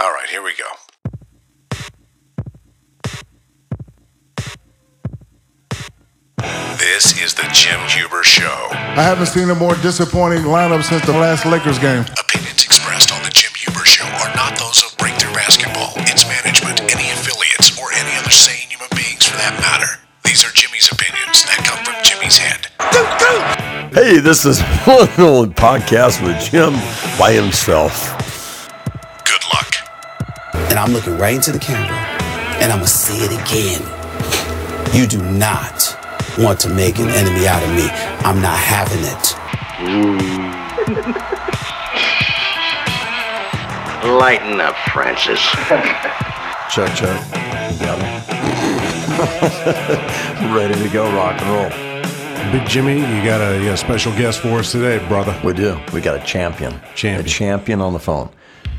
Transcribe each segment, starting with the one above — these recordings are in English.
All right, here we go. This is the Jim Huber Show. I haven't seen a more disappointing lineup since the last Lakers game. Opinions expressed on the Jim Huber Show are not those of Breakthrough Basketball, its management, any affiliates, or any other sane human beings for that matter. These are Jimmy's opinions that come from Jimmy's head. Hey, this is one old podcast with Jim by himself. Good luck. and I'm looking right into the camera, and I'm gonna say it again. You do not want to make an enemy out of me. I'm not having it. Lighten up, Francis. Check, check. Got me. Ready to go, rock and roll. Big Jimmy, you got a, you got a special guest for us today, brother. We do. We got a champion. Champion. A champion on the phone.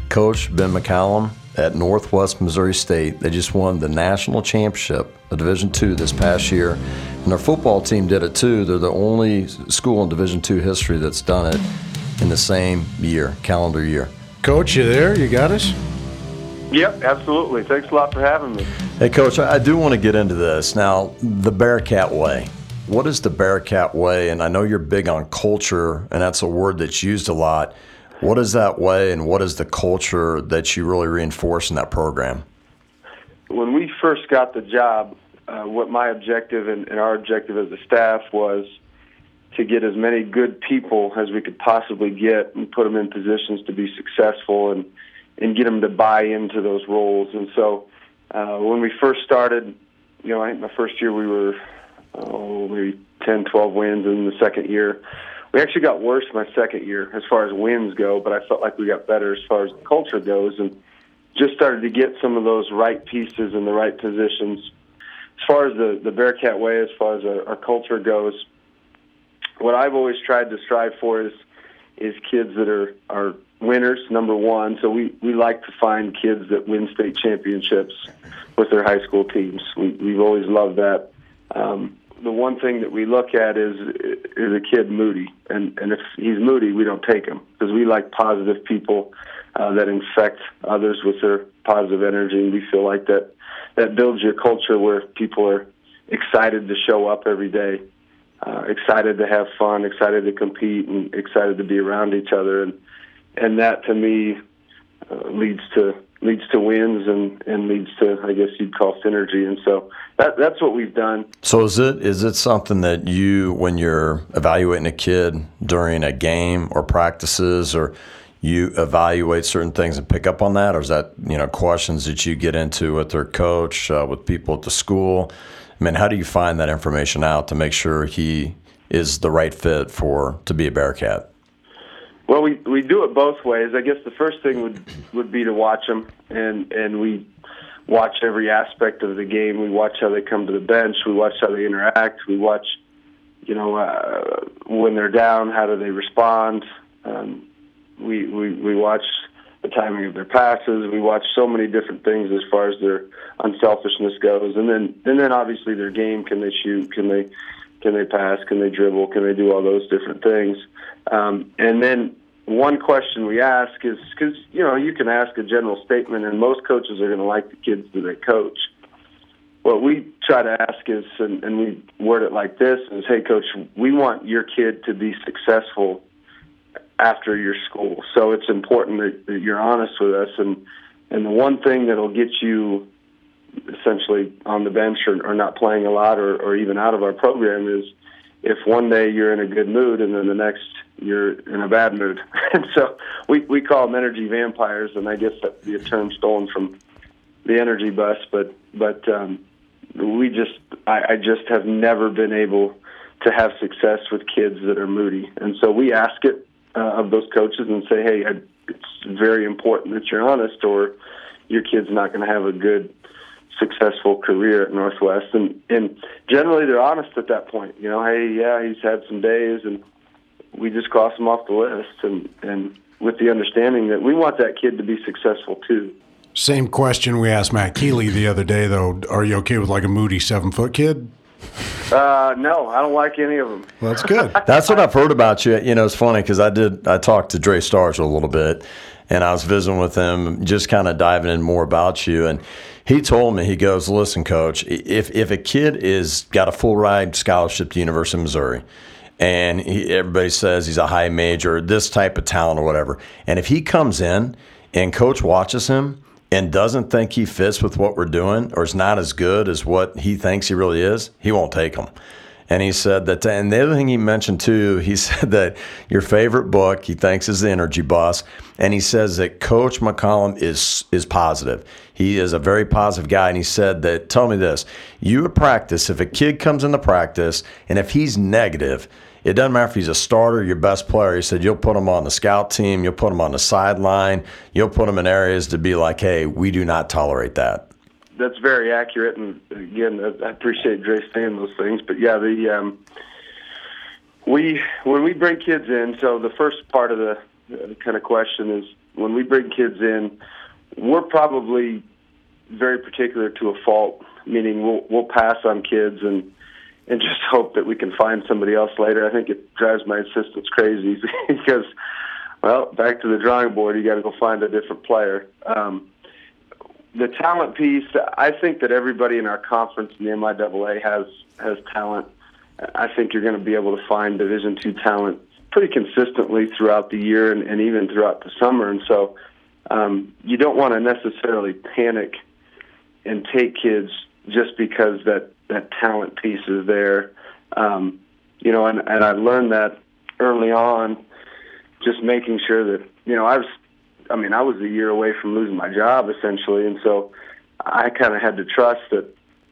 Coach Ben McCollum at Northwest Missouri State. They just won the national championship of Division II this past year. And their football team did it too. They're the only school in Division II history that's done it in the same year, calendar year. Coach, you there? You got us? Yep, absolutely. Thanks a lot for having me. Hey, Coach, I I do want to get into this. Now, the Bearcat Way. What is the Bearcat Way? And I know you're big on culture, and that's a word that's used a lot. What is that way, and what is the culture that you really reinforce in that program? When we first got the job, uh, what my objective and, and our objective as a staff was to get as many good people as we could possibly get and put them in positions to be successful and, and get them to buy into those roles. And so uh, when we first started, you know, I think my first year we were oh, maybe 10, 12 wins. And the second year, we actually got worse my second year as far as wins go, but I felt like we got better as far as the culture goes and just started to get some of those right pieces in the right positions. As far as the, the Bearcat way, as far as our, our culture goes, what I've always tried to strive for is is kids that are are winners. Number one, so we we like to find kids that win state championships with their high school teams. We we've always loved that. Um, the one thing that we look at is is a kid moody, and and if he's moody, we don't take him because we like positive people uh, that infect others with their positive energy, we feel like that that builds your culture where people are excited to show up every day uh, excited to have fun, excited to compete, and excited to be around each other, and and that to me uh, leads to leads to wins and and leads to I guess you'd call synergy, and so that that's what we've done. So is it is it something that you, when you're evaluating a kid during a game or practices, or you evaluate certain things and pick up on that, or is that you know questions that you get into with their coach, uh, with people at the school? I mean, how do you find that information out to make sure he is the right fit for to be a Bearcat? Well, we we do it both ways. I guess the first thing would would be to watch them, and and we watch every aspect of the game. We watch how they come to the bench. We watch how they interact. We watch, you know, uh, when they're down, how do they respond? Um, we we we watch the timing of their passes. We watch so many different things as far as their unselfishness goes, and then and then obviously their game. Can they shoot? Can they can they pass? Can they dribble? Can they do all those different things? Um, and then one question we ask is because you know you can ask a general statement, and most coaches are going to like the kids that they coach. What we try to ask is, and, and we word it like this: is Hey, coach, we want your kid to be successful after your school. So it's important that, that you're honest with us. And and the one thing that'll get you essentially on the bench or, or not playing a lot or, or even out of our program is if one day you're in a good mood and then the next you're in a bad mood. and so we, we call them energy vampires, and I guess that'd be a term stolen from the energy bus. But but um, we just I, I just have never been able to have success with kids that are moody, and so we ask it uh, of those coaches and say, hey, I, it's very important that you're honest, or your kid's not going to have a good successful career at Northwest. And and generally they're honest at that point. You know, hey, yeah, he's had some days, and we just cross him off the list, and and with the understanding that we want that kid to be successful too. Same question we asked Matt Keeley the other day, though. Are you okay with like a moody seven foot kid? Uh, no, I don't like any of them. Well, that's good. That's what I've heard about you. You know, it's funny because I did. I talked to Dre Stars a little bit, and I was visiting with him, just kind of diving in more about you. And he told me, he goes, "Listen, coach, if if a kid is got a full ride scholarship to University of Missouri." And he, everybody says he's a high major, this type of talent or whatever. And if he comes in and coach watches him and doesn't think he fits with what we're doing or is not as good as what he thinks he really is, he won't take him. And he said that, and the other thing he mentioned too, he said that your favorite book he thinks is The Energy Bus, and he says that Coach McCollum is is positive. He is a very positive guy, and he said that. Tell me this: you would practice if a kid comes into practice, and if he's negative, it doesn't matter if he's a starter, your best player. He said you'll put him on the scout team, you'll put him on the sideline, you'll put him in areas to be like, hey, we do not tolerate that that's very accurate. And again, I appreciate Dre saying those things. But yeah, the um, we when we bring kids in. So the first part of the uh, kind of question is when we bring kids in, we're probably very particular to a fault. Meaning we'll we'll pass on kids and and just hope that we can find somebody else later. I think it drives my assistants crazy because, well, back to the drawing board. You got to go find a different player. Um, the talent piece, I think that everybody in our conference in the MIAA has has talent. I think you're going to be able to find Division two talent pretty consistently throughout the year and, and even throughout the summer. And so, um, you don't want to necessarily panic and take kids just because that that talent piece is there. Um, you know, and, and I learned that early on, just making sure that you know I was I mean, I was a year away from losing my job essentially, and so I kind of had to trust that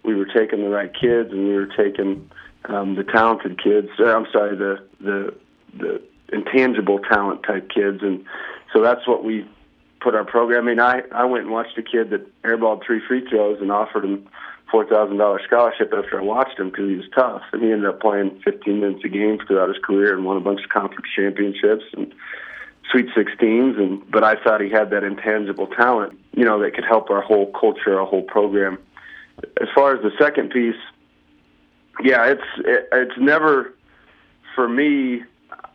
we were taking the right kids and we were taking um, the talented kids. Uh, I'm sorry, the the the intangible talent type kids, and so that's what we put our program. I mean, I I went and watched a kid that airballed three free throws and offered him four thousand dollars scholarship after I watched him because he was tough, and he ended up playing 15 minutes a game throughout his career and won a bunch of conference championships and Sweet 16s, and but I thought he had that intangible talent, you know, that could help our whole culture, our whole program. As far as the second piece, yeah, it's it, it's never for me.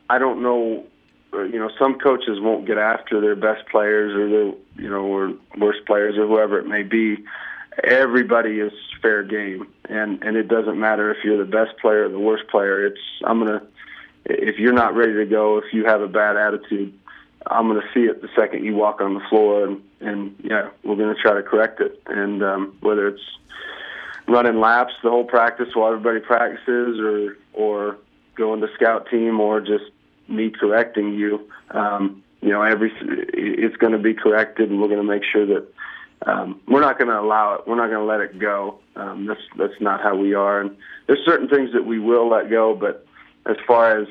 I don't know. You know, some coaches won't get after their best players or their you know or worst players or whoever it may be. Everybody is fair game, and and it doesn't matter if you're the best player or the worst player. It's I'm gonna if you're not ready to go, if you have a bad attitude, I'm going to see it the second you walk on the floor, and and yeah, we're going to try to correct it. And um, whether it's running laps the whole practice while everybody practices, or or going to scout team, or just me correcting you, um, you know, every it's going to be corrected, and we're going to make sure that um, we're not going to allow it. We're not going to let it go. Um, that's that's not how we are. And there's certain things that we will let go, but as far as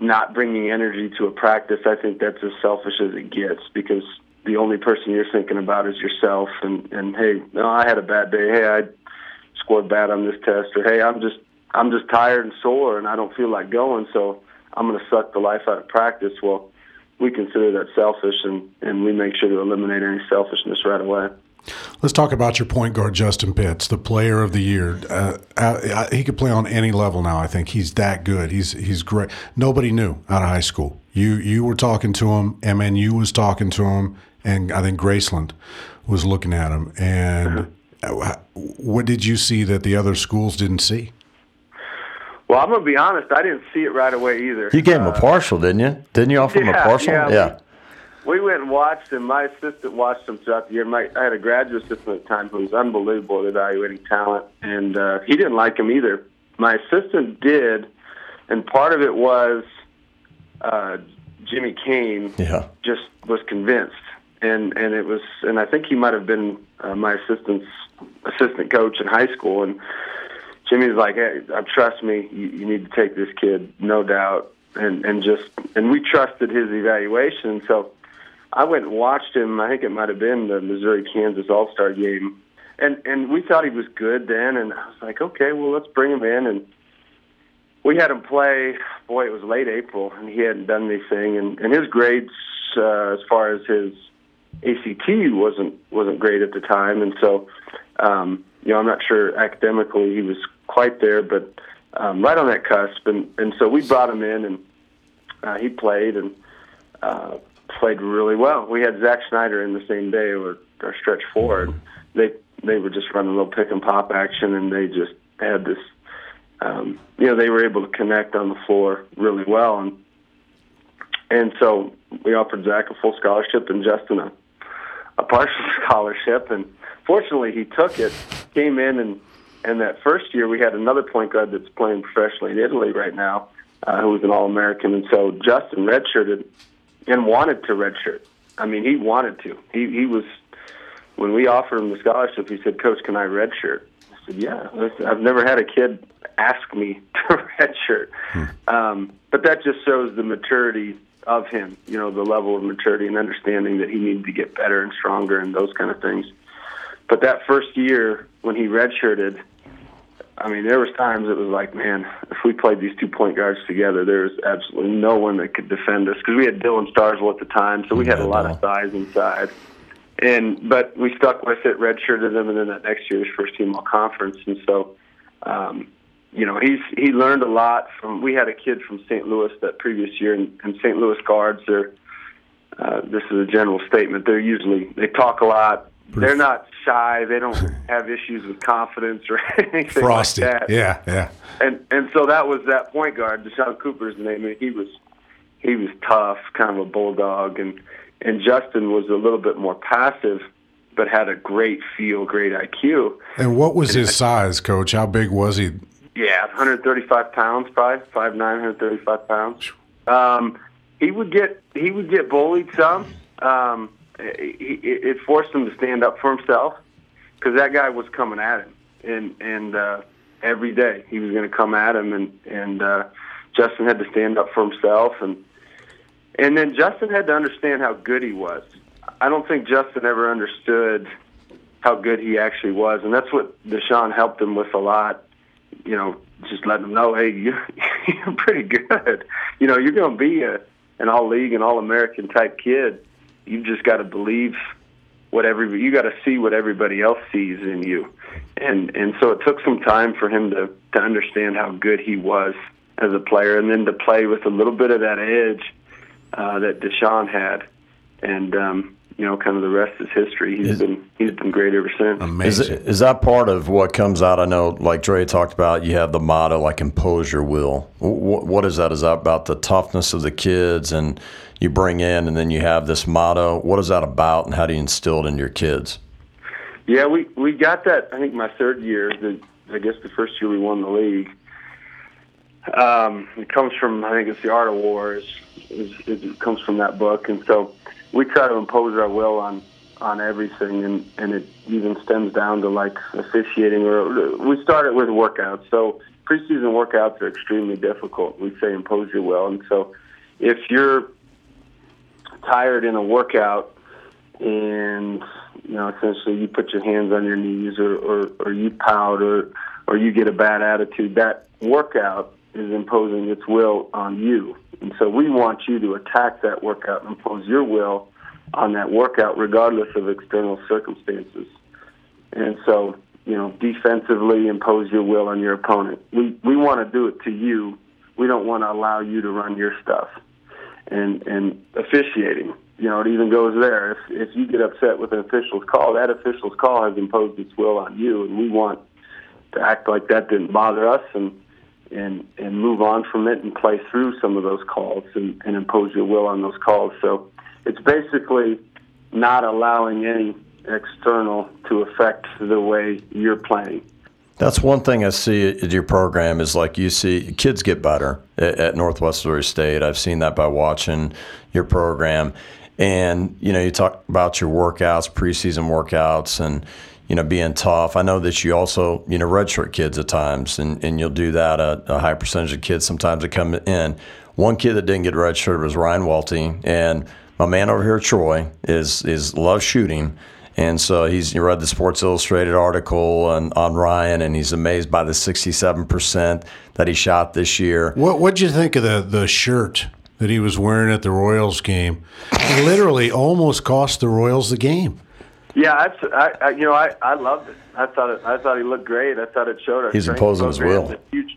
not bringing energy to a practice, I think that's as selfish as it gets because the only person you're thinking about is yourself. And and hey, no, I had a bad day. Hey, I scored bad on this test, or hey, I'm just I'm just tired and sore, and I don't feel like going, so I'm going to suck the life out of practice. Well, we consider that selfish, and and we make sure to eliminate any selfishness right away. Let's talk about your point guard, Justin Pitts, the player of the year. Uh, uh, he could play on any level now. I think he's that good. He's he's great. Nobody knew out of high school. You you were talking to him. MNU was talking to him, and I think Graceland was looking at him. And uh, what did you see that the other schools didn't see? Well, I'm gonna be honest. I didn't see it right away either. You gave him a uh, partial, didn't you? Didn't you offer yeah, him a partial? Yeah. yeah we went and watched him. My assistant watched him throughout the year. My, I had a graduate assistant at the time who was unbelievable at evaluating talent, and uh, he didn't like him either. My assistant did, and part of it was uh, Jimmy Kane yeah. just was convinced, and and it was, and I think he might have been uh, my assistant's assistant coach in high school, and Jimmy's like, hey, uh, trust me, you, you need to take this kid, no doubt, and and just and we trusted his evaluation, so I went and watched him. I think it might have been the Missouri Kansas All Star game, and and we thought he was good then. And I was like, okay, well let's bring him in. And we had him play. Boy, it was late April, and he hadn't done anything. And and his grades, uh, as far as his ACT, wasn't wasn't great at the time. And so, um, you know, I'm not sure academically he was quite there, but um, right on that cusp. And and so we brought him in, and uh, he played and. Uh, played really well. We had Zach Schneider in the same day, or our stretch forward. They they were just running a little pick and pop action, and they just had this. Um, you know, they were able to connect on the floor really well, and and so we offered Zach a full scholarship and Justin a, a partial scholarship, and fortunately he took it. Came in and and that first year we had another point guard that's playing professionally in Italy right now, uh, who was an All American, and so Justin redshirted and wanted to redshirt. I mean, he wanted to. He he was when we offered him the scholarship. He said, "Coach, can I redshirt?" I said, "Yeah." Listen, I've never had a kid ask me to redshirt, um, but that just shows the maturity of him. You know, the level of maturity and understanding that he needed to get better and stronger and those kind of things. But that first year when he redshirted, I mean, there was times it was like, man, if we played these two point guards together, there was absolutely no one that could defend us because we had Dylan Starswell at the time, so we had a lot of size inside. And but we stuck with it, redshirted him, and then that next year was first team all conference, and so. Um, you know, he's he learned a lot from. We had a kid from St. Louis that previous year, and, and St. Louis guards are. Uh, this is a general statement. They're usually they talk a lot. They're not shy. They don't have issues with confidence or anything Frosty. like that. Yeah, yeah. And and so that was that point guard, Deshaun Cooper's name. and He was he was tough, kind of a bulldog, and and Justin was a little bit more passive, but had a great feel, great IQ. And what was his size, coach? How big was he? Yeah, 135 pounds, probably five nine, 135 pounds. Um, he would get he would get bullied some. Um, it, it forced him to stand up for himself because that guy was coming at him, and and uh, every day he was going to come at him, and and uh, Justin had to stand up for himself, and and then Justin had to understand how good he was. I don't think Justin ever understood how good he actually was, and that's what Deshaun helped him with a lot. You know, just letting him know, hey, you're, you're pretty good. You know, you're going to be a an all league and all American type kid. You just got to believe what every you got to see what everybody else sees in you, and and so it took some time for him to to understand how good he was as a player, and then to play with a little bit of that edge uh, that Deshaun had, and um, you know, kind of the rest is history. He's Is- been he's been great ever since. Is, Amazing. it, is that part of what comes out? I know, like Dre talked about, you have the motto like "impose your will." What, what is that? Is that about the toughness of the kids, and you bring in, and then you have this motto? What is that about, and how do you instill it in your kids? Yeah, we we got that. I think my third year. The I guess the first year we won the league. Um, it comes from I think it's the Art of War. Is, is, is it comes from that book, and so we try to impose our will on on everything, and and it even stems down to like officiating. Or we start it with workouts. So preseason workouts are extremely difficult. We say impose your will, and so if you're tired in a workout and you know essentially you put your hands on your knees or, or, or you pout or or you get a bad attitude that workout is imposing its will on you and so we want you to attack that workout and impose your will on that workout regardless of external circumstances and so you know defensively impose your will on your opponent we we want to do it to you we don't want to allow you to run your stuff and and officiating. You know, it even goes there. If if you get upset with an official's call, that official's call has imposed its will on you, and we want to act like that didn't bother us and and and move on from it and play through some of those calls and, and impose your will on those calls. So it's basically not allowing any external to affect the way you're playing. That's one thing I see at your program is like you see kids get better at, at Northwest Missouri State. I've seen that by watching your program, and you know you talk about your workouts, preseason workouts, and you know being tough. I know that you also you know redshirt kids at times, and, and you'll do that a, a high percentage of kids sometimes that come in. One kid that didn't get redshirted was Ryan Welty, and my man over here, Troy, is is loves shooting. And so he's he read the Sports Illustrated article on, on Ryan, and he's amazed by the 67% that he shot this year. What What'd you think of the the shirt that he was wearing at the Royals game? It literally almost cost the Royals the game. Yeah, I, I, you know, I, I loved it. I thought it, I thought he looked great. I thought it showed our He's imposing his will. Huge.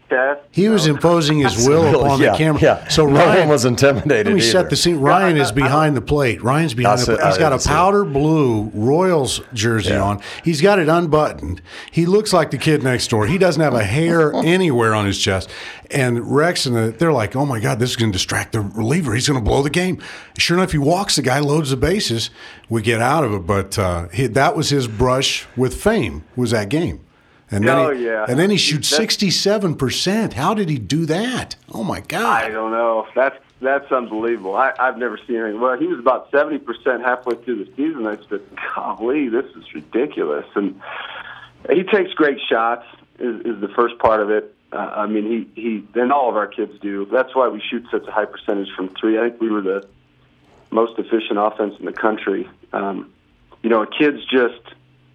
He was imposing his will upon yeah, the camera. Yeah. So no Ryan was intimidated. Let me either. set the scene. Ryan is behind the plate. Ryan's behind the plate. He's got a powder blue Royals jersey Yeah. on. He's got it unbuttoned. He looks like the kid next door. He doesn't have a hair anywhere on his chest. And Rex and the, they're like, oh my God, this is going to distract the reliever. He's going to blow the game. Sure enough, he walks. The guy loads the bases. We get out of it. But uh, he, that was his brush with fame, was that game. And then Oh, he, yeah. And then he shoots 67%. How did he do that? Oh my God. I don't know. That's that's unbelievable. I, I've never seen anything. Well, he was about seventy percent halfway through the season. I said, "Golly, this is ridiculous." And he takes great shots. Is, is the first part of it. Uh, I mean, he he and all of our kids do. That's why we shoot such a high percentage from three. I think we were the most efficient offense in the country. Um, you know, kids just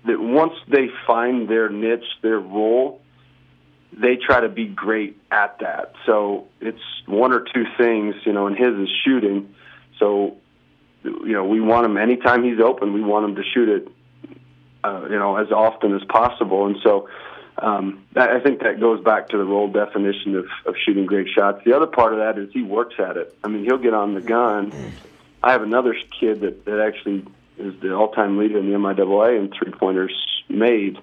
that once they find their niche, their role, they try to be great at that. So it's one or two things, you know, and his is shooting. So, you know, we want him anytime he's open, we want him to shoot it, uh, you know, as often as possible. And so, um, I think that goes back to the role definition of, of shooting great shots. The other part of that is he works at it. I mean, he'll get on the gun. I have another kid that, that actually is the all-time leader in the MIAA in three-pointers made,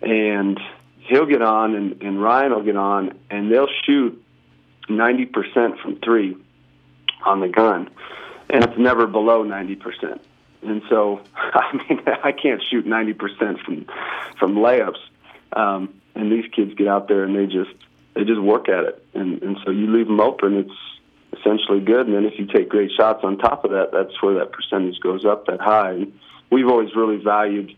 and he'll get on, and, and Ryan will get on, and they'll shoot 90% from three on the gun, and it's never below 90%. And so, I mean, I can't shoot 90% from from layups. Um, and these kids get out there and they just they just work at it. And and so you leave them open, it's essentially good. And then if you take great shots on top of that, that's where that percentage goes up that high. And we've always really valued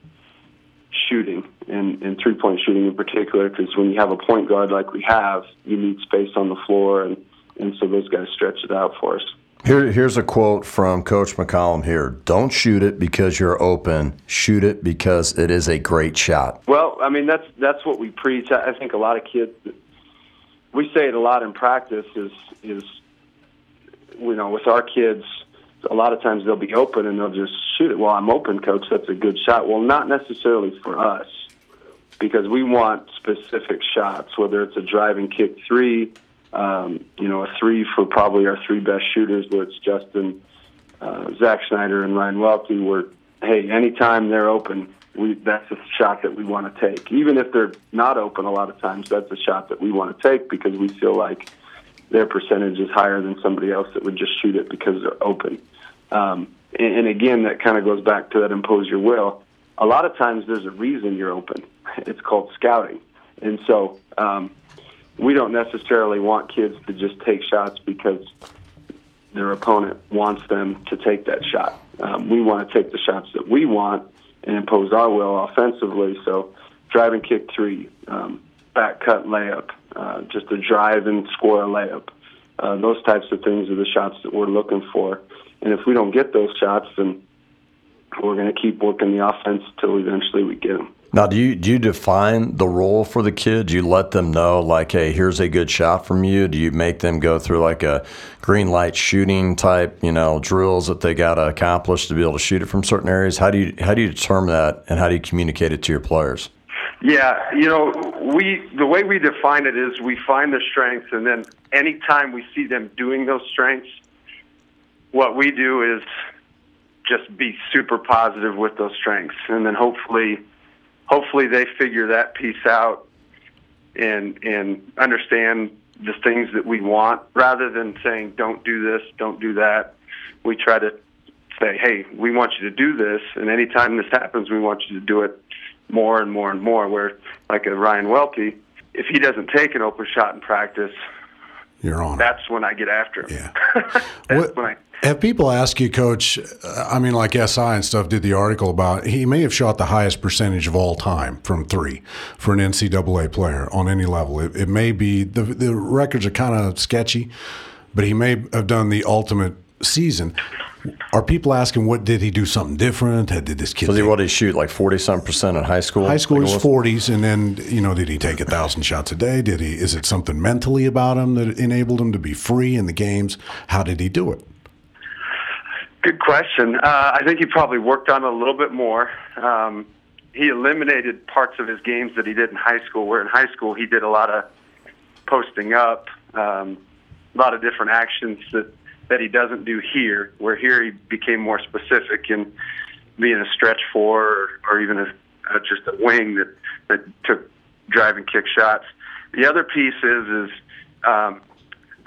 shooting and, and three point shooting in particular because when you have a point guard like we have, you need space on the floor, and and so those guys stretch it out for us. Here, here's a quote from Coach McCollum here. Don't shoot it because you're open. Shoot it because it is a great shot. Well, I mean that's that's what we preach. I I think a lot of kids, we say it a lot in practice. Is is you know with our kids, a lot of times they'll be open and they'll just shoot it. Well, I'm open, coach. That's a good shot. Well, not necessarily for us, because we want specific shots. Whether it's a driving kick three, um, you know, a three for probably our three best shooters, where it's Justin, uh, Zach Schneider, and Ryan Welty. Where hey, anytime they're open, we that's a shot that we want to take. Even if they're not open, a lot of times that's a shot that we want to take because we feel like their percentage is higher than somebody else that would just shoot it because they're open. Um, and, and again, that kind of goes back to that impose your will. A lot of times there's a reason you're open. It's called scouting. And so um, we don't necessarily want kids to just take shots because their opponent wants them to take that shot. Um, we want to take the shots that we want and impose our will offensively. So, drive and kick three, um, back cut layup, uh, just a drive and score a layup. Uh, those types of things are the shots that we're looking for. And if we don't get those shots, then we're going to keep working the offense until eventually we get them. Now, do you do you define the role for the kid? Do you let them know, like, hey, here's a good shot from you? Do you make them go through like a green light shooting type, you know, drills that they got to accomplish to be able to shoot it from certain areas? How do you how do you determine that, and how do you communicate it to your players? Yeah, you know, we the way we define it is we find their strengths, and then anytime we see them doing those strengths, what we do is just be super positive with those strengths, and then hopefully, hopefully they figure that piece out and and understand the things that we want, rather than saying don't do this, don't do that. We try to say, hey, we want you to do this, and anytime this happens, we want you to do it more and more and more. Where, like a Ryan Welty, if he doesn't take an open shot in practice, You're on. that's when I get after him. Yeah. that's What- when I. Have people ask you, Coach? uh, I mean, like SI and stuff did the article about he may have shot the highest percentage of all time from three for an NCAA player on any level. It, it may be the the records are kind of sketchy, but he may have done the ultimate season. Are people asking what did he do something different? Did this kid? Was he take- what did he shoot like forty some percent in high school? High school Like, is was- forties, and then you know, did he take a thousand shots a day? Did he? Is it something mentally about him that enabled him to be free in the games? How did he do it? Good question. Uh, I think he probably worked on it a little bit more. Um, he eliminated parts of his games that he did in high school. Where in high school he did a lot of posting up, um, a lot of different actions that that he doesn't do here. Where here he became more specific in being a stretch four or, or even a, uh, just a wing that that took drive and kick shots. The other piece is is um,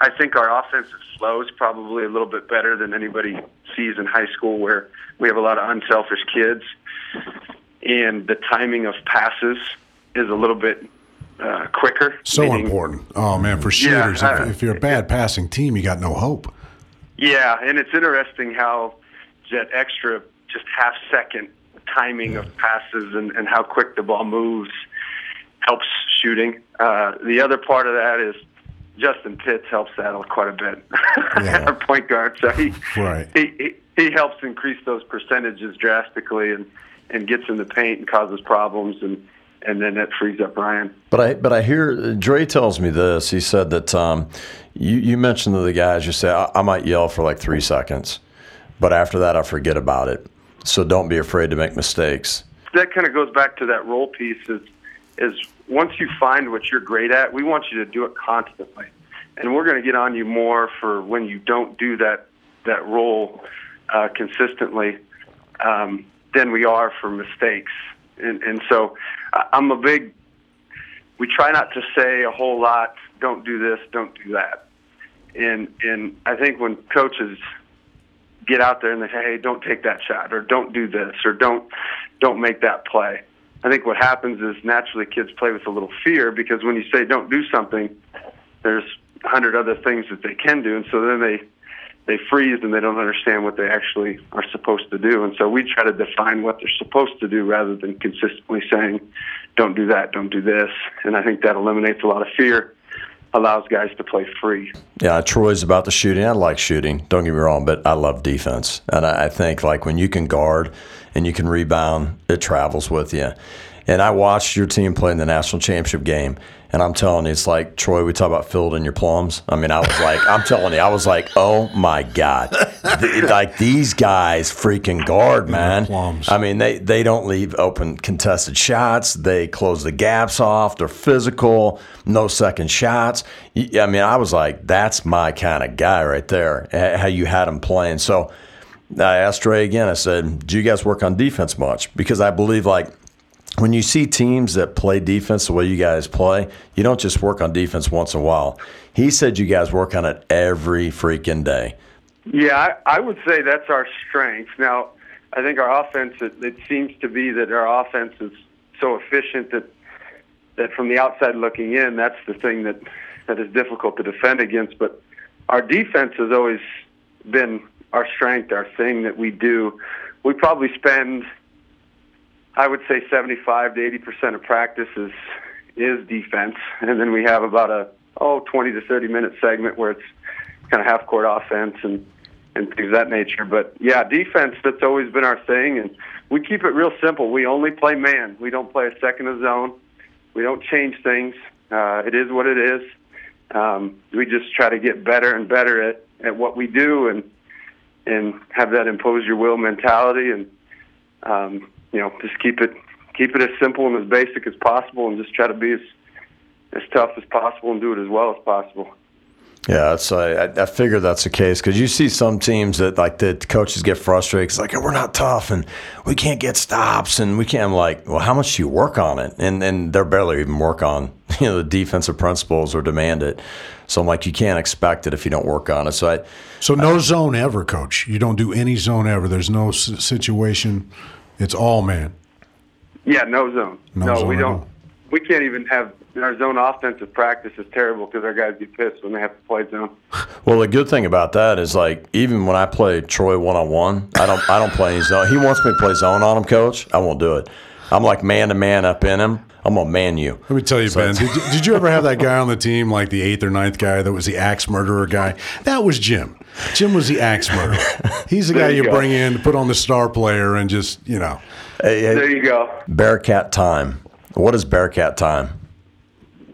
I think our offensive flow is probably a little bit better than anybody sees in high school, where we have a lot of unselfish kids, and the timing of passes is a little bit uh, quicker. So meaning- important. Oh man, for shooters, Yeah, if, uh, if you're a bad passing team, you got no hope. Yeah, and it's interesting how that extra just half second timing of passes and, and how quick the ball moves helps shooting. Uh, the other part of that is Justin Pitts helps that quite a bit. Yeah. Our point guard, so he, Right. he he he helps increase those percentages drastically and and gets in the paint and causes problems and and then that frees up Ryan. But I but I hear Dre tells me this. He said that um, you you mentioned to the guys. You say I, I might yell for like three seconds, but after that I forget about it. So don't be afraid to make mistakes. that kind of goes back to that role piece is is once you find what you're great at, we want you to do it constantly. And we're going to get on you more for when you don't do that that role uh, consistently um, than we are for mistakes. And and so I'm a big we try not to say a whole lot, don't do this, don't do that. And and I think when coaches get out there and they say, "Hey, don't take that shot," or "Don't do this," or "Don't don't make that play." I think what happens is naturally kids play with a little fear because when you say "Don't do something," there's a hundred other things that they can do, and so then they they freeze and they don't understand what they actually are supposed to do. And so we try to define what they're supposed to do rather than consistently saying, "Don't do that, don't do this." And I think that eliminates a lot of fear, allows guys to play free. Yeah, Troy's about the shooting. I like shooting. Don't get me wrong, but I love defense, and I, think like when you can guard and you can rebound, it travels with you. And I watched your team play in the national championship game, and I'm telling you, it's like Troy. We talk about filled in your plums. I mean, I was like, I'm telling you, I was like, oh my god, Th- like these guys freaking guard, man. plums. I mean, they they don't leave open contested shots. They close the gaps off. They're physical. No second shots. I mean, I was like, that's my kind of guy right there. How you had him playing. So I asked Ray again. I said, "Do you guys work on defense much?" Because I believe like when you see teams that play defense the way you guys play, you don't just work on defense once in a while. He said you guys work on it every freaking day. Yeah, I, I would say that's our strength. Now, I think our offense, it, it seems to be that our offense is so efficient that that from the outside looking in, that's the thing that that is difficult to defend against. But our defense has always been our strength, our thing that we do. We probably spend, I would say, 75 to 80 percent of practice is is defense, and then we have about a oh 20 to 30 minute segment where it's kind of half court offense and and things of that nature. But yeah, defense that's always been our thing, and we keep it real simple. We only play man. We don't play a second of zone. We don't change things. Uh, it is what it is. Um, we just try to get better and better at, at what we do, and and have that impose your will mentality, and um, you know just keep it keep it as simple and as basic as possible, and just try to be as as tough as possible and do it as well as possible. Yeah, it's I, I figure that's the case because you see some teams that like the coaches get frustrated. It's like oh, we're not tough and we can't get stops and we can't. I'm like, well, how much do you work on it? And and they're barely even work on you know the defensive principles or demand it. So I'm like, you can't expect it if you don't work on it. So I, So no zone ever, coach. You don't do any zone ever. There's no situation. It's all man. Yeah, no zone. No No, zone we don't. all. We can't even have our zone offensive practice is terrible because our guys get pissed when they have to play zone. well, the good thing about that is like even when I play Troy one on one, I don't I don't play any zone. He wants me to play zone on him, coach. I won't do it. I'm like man to man up in him. I'm gonna man you. Let me tell you, Ben. Did you, did you ever have that guy on the team, like the eighth or ninth guy, that was the axe murderer guy? That was Jim. Jim was the axe murderer. He's the guy There you you go. bring in to put on the star player and just you know. Hey, hey, There you go. Bearcat time. What is Bearcat time?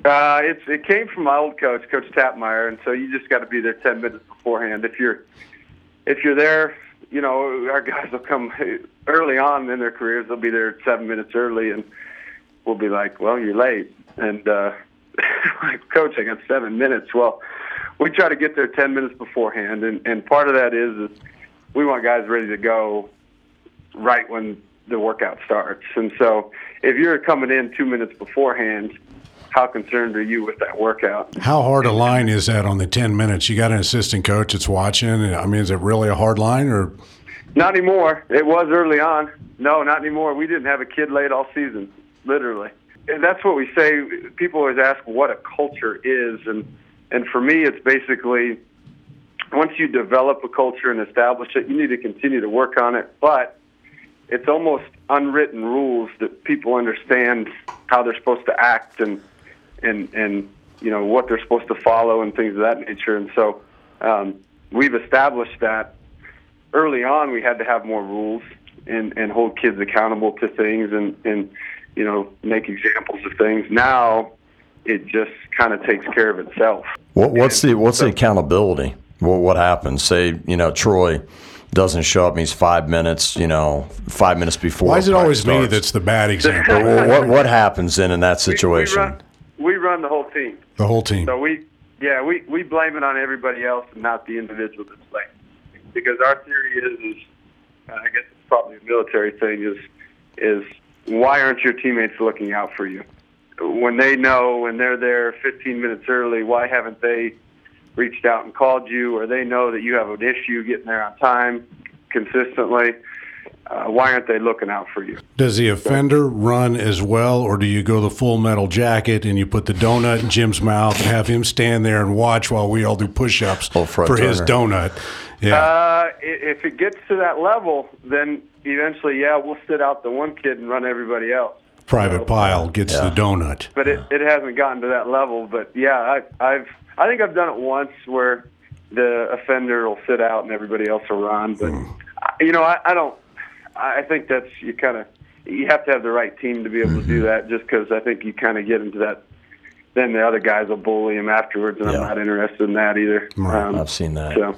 Uh, it's it came from my old coach, Coach Tappmeyer, and so you just got to be there ten minutes beforehand. If you're if you're there, you know, our guys will come early on in their careers. They'll be there seven minutes early, and we'll be like, "Well, you're late." And uh, like, coach, I got seven minutes. Well, we try to get there ten minutes beforehand, and and part of that is, is we want guys ready to go right when the workout starts. And so, if you're coming in two minutes beforehand, how concerned are you with that workout? How hard a line is that on the 10 minutes? You got an assistant coach that's watching. I mean, is it really a hard line or? Not anymore. It was early on. No, not anymore. We didn't have a kid late all season, literally. And that's what we say. People always ask what a culture is, and and for me, it's basically once you develop a culture and establish it, you need to continue to work on it. But it's almost unwritten rules that people understand how they're supposed to act and and and you know what they're supposed to follow and things of that nature. And so um, we've established that early on. We had to have more rules and and hold kids accountable to things and and you know make examples of things. Now it just kind of takes care of itself. What, what's the what's the accountability? What what happens? Say you know Troy doesn't show up. He's five minutes, you know, five minutes before. Why is it always me that's the bad example? well, what what happens then in that situation? We, run, we run the whole team. the whole team. So we, yeah, we, we blame it on everybody else and not the individual that's playing. Because our theory is, is uh, I guess it's probably a military thing, is is why aren't your teammates looking out for you? When they know when they're there 15 minutes early, why haven't they reached out and called you, or they know that you have an issue getting there on time consistently? Uh, why aren't they looking out for you? Does the offender run as well, or do you go the full metal jacket and you put the donut in Jim's mouth and have him stand there and watch while we all do push ups for front his donut? Yeah. Uh, if it gets to that level, then eventually, yeah, we'll sit out the one kid and run everybody else. Private Pyle gets Yeah. the donut. But it, it hasn't gotten to that level. But yeah, I, I've I think I've done it once where the offender will sit out and everybody else will run. But I- you know, I, I don't. I think that's you kind of you have to have the right team to be able to do that. Just because I think you kind of get into that. Then the other guys will bully him afterwards, and Yeah. I'm not interested in that either. Um, I've seen that. So.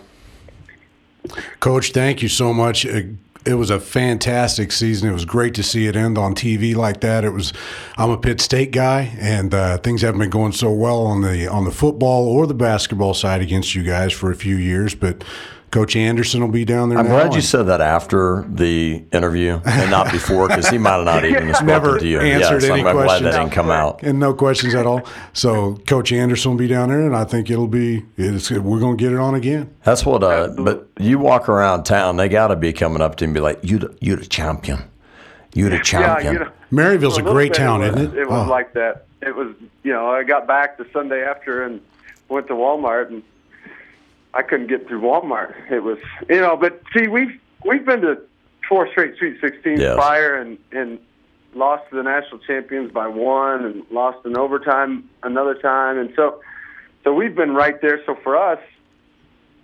Coach, thank you so much. Uh, It was a fantastic season. It was great to see it end on TV like that. It was. I'm a Pitt State guy, and uh, things haven't been going so well on the on the football or the basketball side against you guys for a few years. But Coach Anderson will be down there. I'm now, glad you and- said that after the interview and not before, because he might have not even spoken Never to you. answered yes, any I'm, I'm glad questions. that didn't come out. and no questions at all. So Coach Anderson will be down there, and I think it'll be. It's, we're going to get it on again. That's what. Uh, but you walk around town, they got to be coming up to you and be like, "You, the, you the champion. You the champion." Yeah, champion." you know, Maryville's for a great town, was, isn't it? It was Oh. like that. It was, you know, I got back the Sunday after and went to Walmart, and I couldn't get through Walmart. It was, you know, but see, we've we've been to four straight Sweet 16s Yes. prior, and and lost to the national champions by one, and lost in overtime another time, and so so we've been right there. So for us,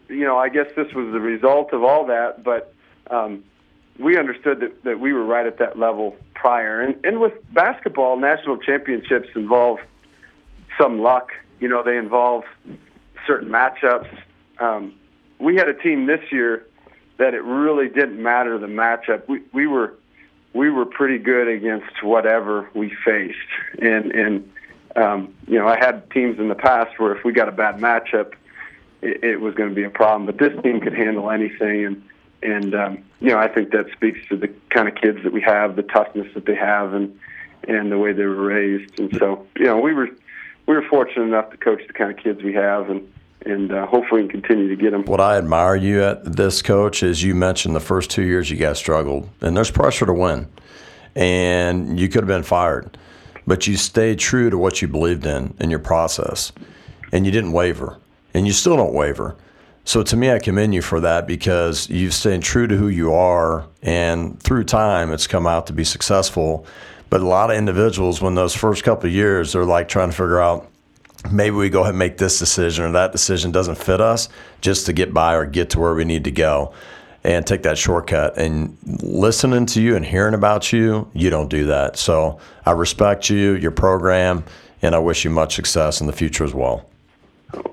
you know, I guess this was the result of all that, but. Um, we understood that, that we were right at that level prior. And, and with basketball, national championships involve some luck. You know, they involve certain matchups. Um, we had a team this year that it really didn't matter the matchup. We, we were we were pretty good against whatever we faced. And and um, you know, I had teams in the past where if we got a bad matchup, it, it was going to be a problem. But this team could handle anything, and and um, you know, I think that speaks to the kind of kids that we have, the toughness that they have, and and the way they were raised. And so, you know, we were we were fortunate enough to coach the kind of kids we have, and and uh, hopefully we can continue to get them. What I admire you at this coach is you mentioned the first two years you guys struggled, and there's pressure to win, and you could have been fired, but you stayed true to what you believed in in your process, and you didn't waver, and you still don't waver. So to me, I commend you for that because you've stayed true to who you are, and through time, it's come out to be successful. But a lot of individuals, when those first couple years, they're like trying to figure out maybe we go ahead and make this decision or that decision doesn't fit us just to get by or get to where we need to go and take that shortcut. And listening to you and hearing about you, you don't do that. So I respect you, your program, and I wish you much success in the future as well.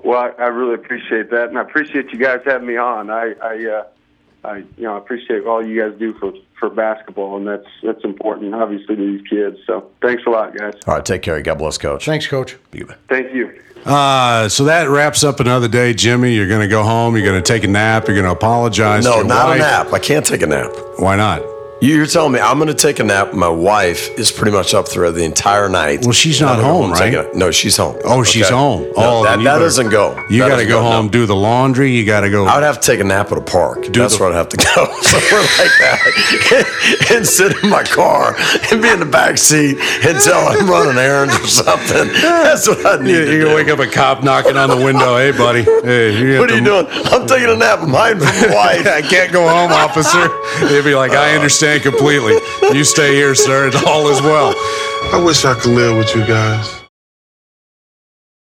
Well, I, really appreciate that, and I appreciate you guys having me on. I, I uh, I you know I appreciate all you guys do for for basketball, and that's that's important, obviously, to these kids. So thanks a lot, guys. All right, take care. God bless, Coach. Thanks, Coach. Thank you. Uh, so that wraps up another day, Jimmy. You're going to go home. You're going to take a nap. You're going to apologize. to No, your not wife. a nap. I can't take a nap. Why not? You- You're telling me I'm going to take a nap. My wife is pretty much up through the entire night. Well, she's not go home, right? a- no, she's home. Oh, she's home. No, oh, that, that better- doesn't go. You got to go no. home, do the laundry. You got to go. I would have to take a nap at a park. That's the- where I'd have to go. Somewhere like that. and sit in my car and be in the back seat until I'm running errands or something. That's what I need you, to you do. gonna wake up a cop knocking on the window. Hey, buddy. Hey, you What are you doing? I'm taking a nap. I'm hiding from my wife. I can't go home, officer. He'd be like, I uh, understand completely. You stay here, sir. It's all is well. I wish I could live with you guys.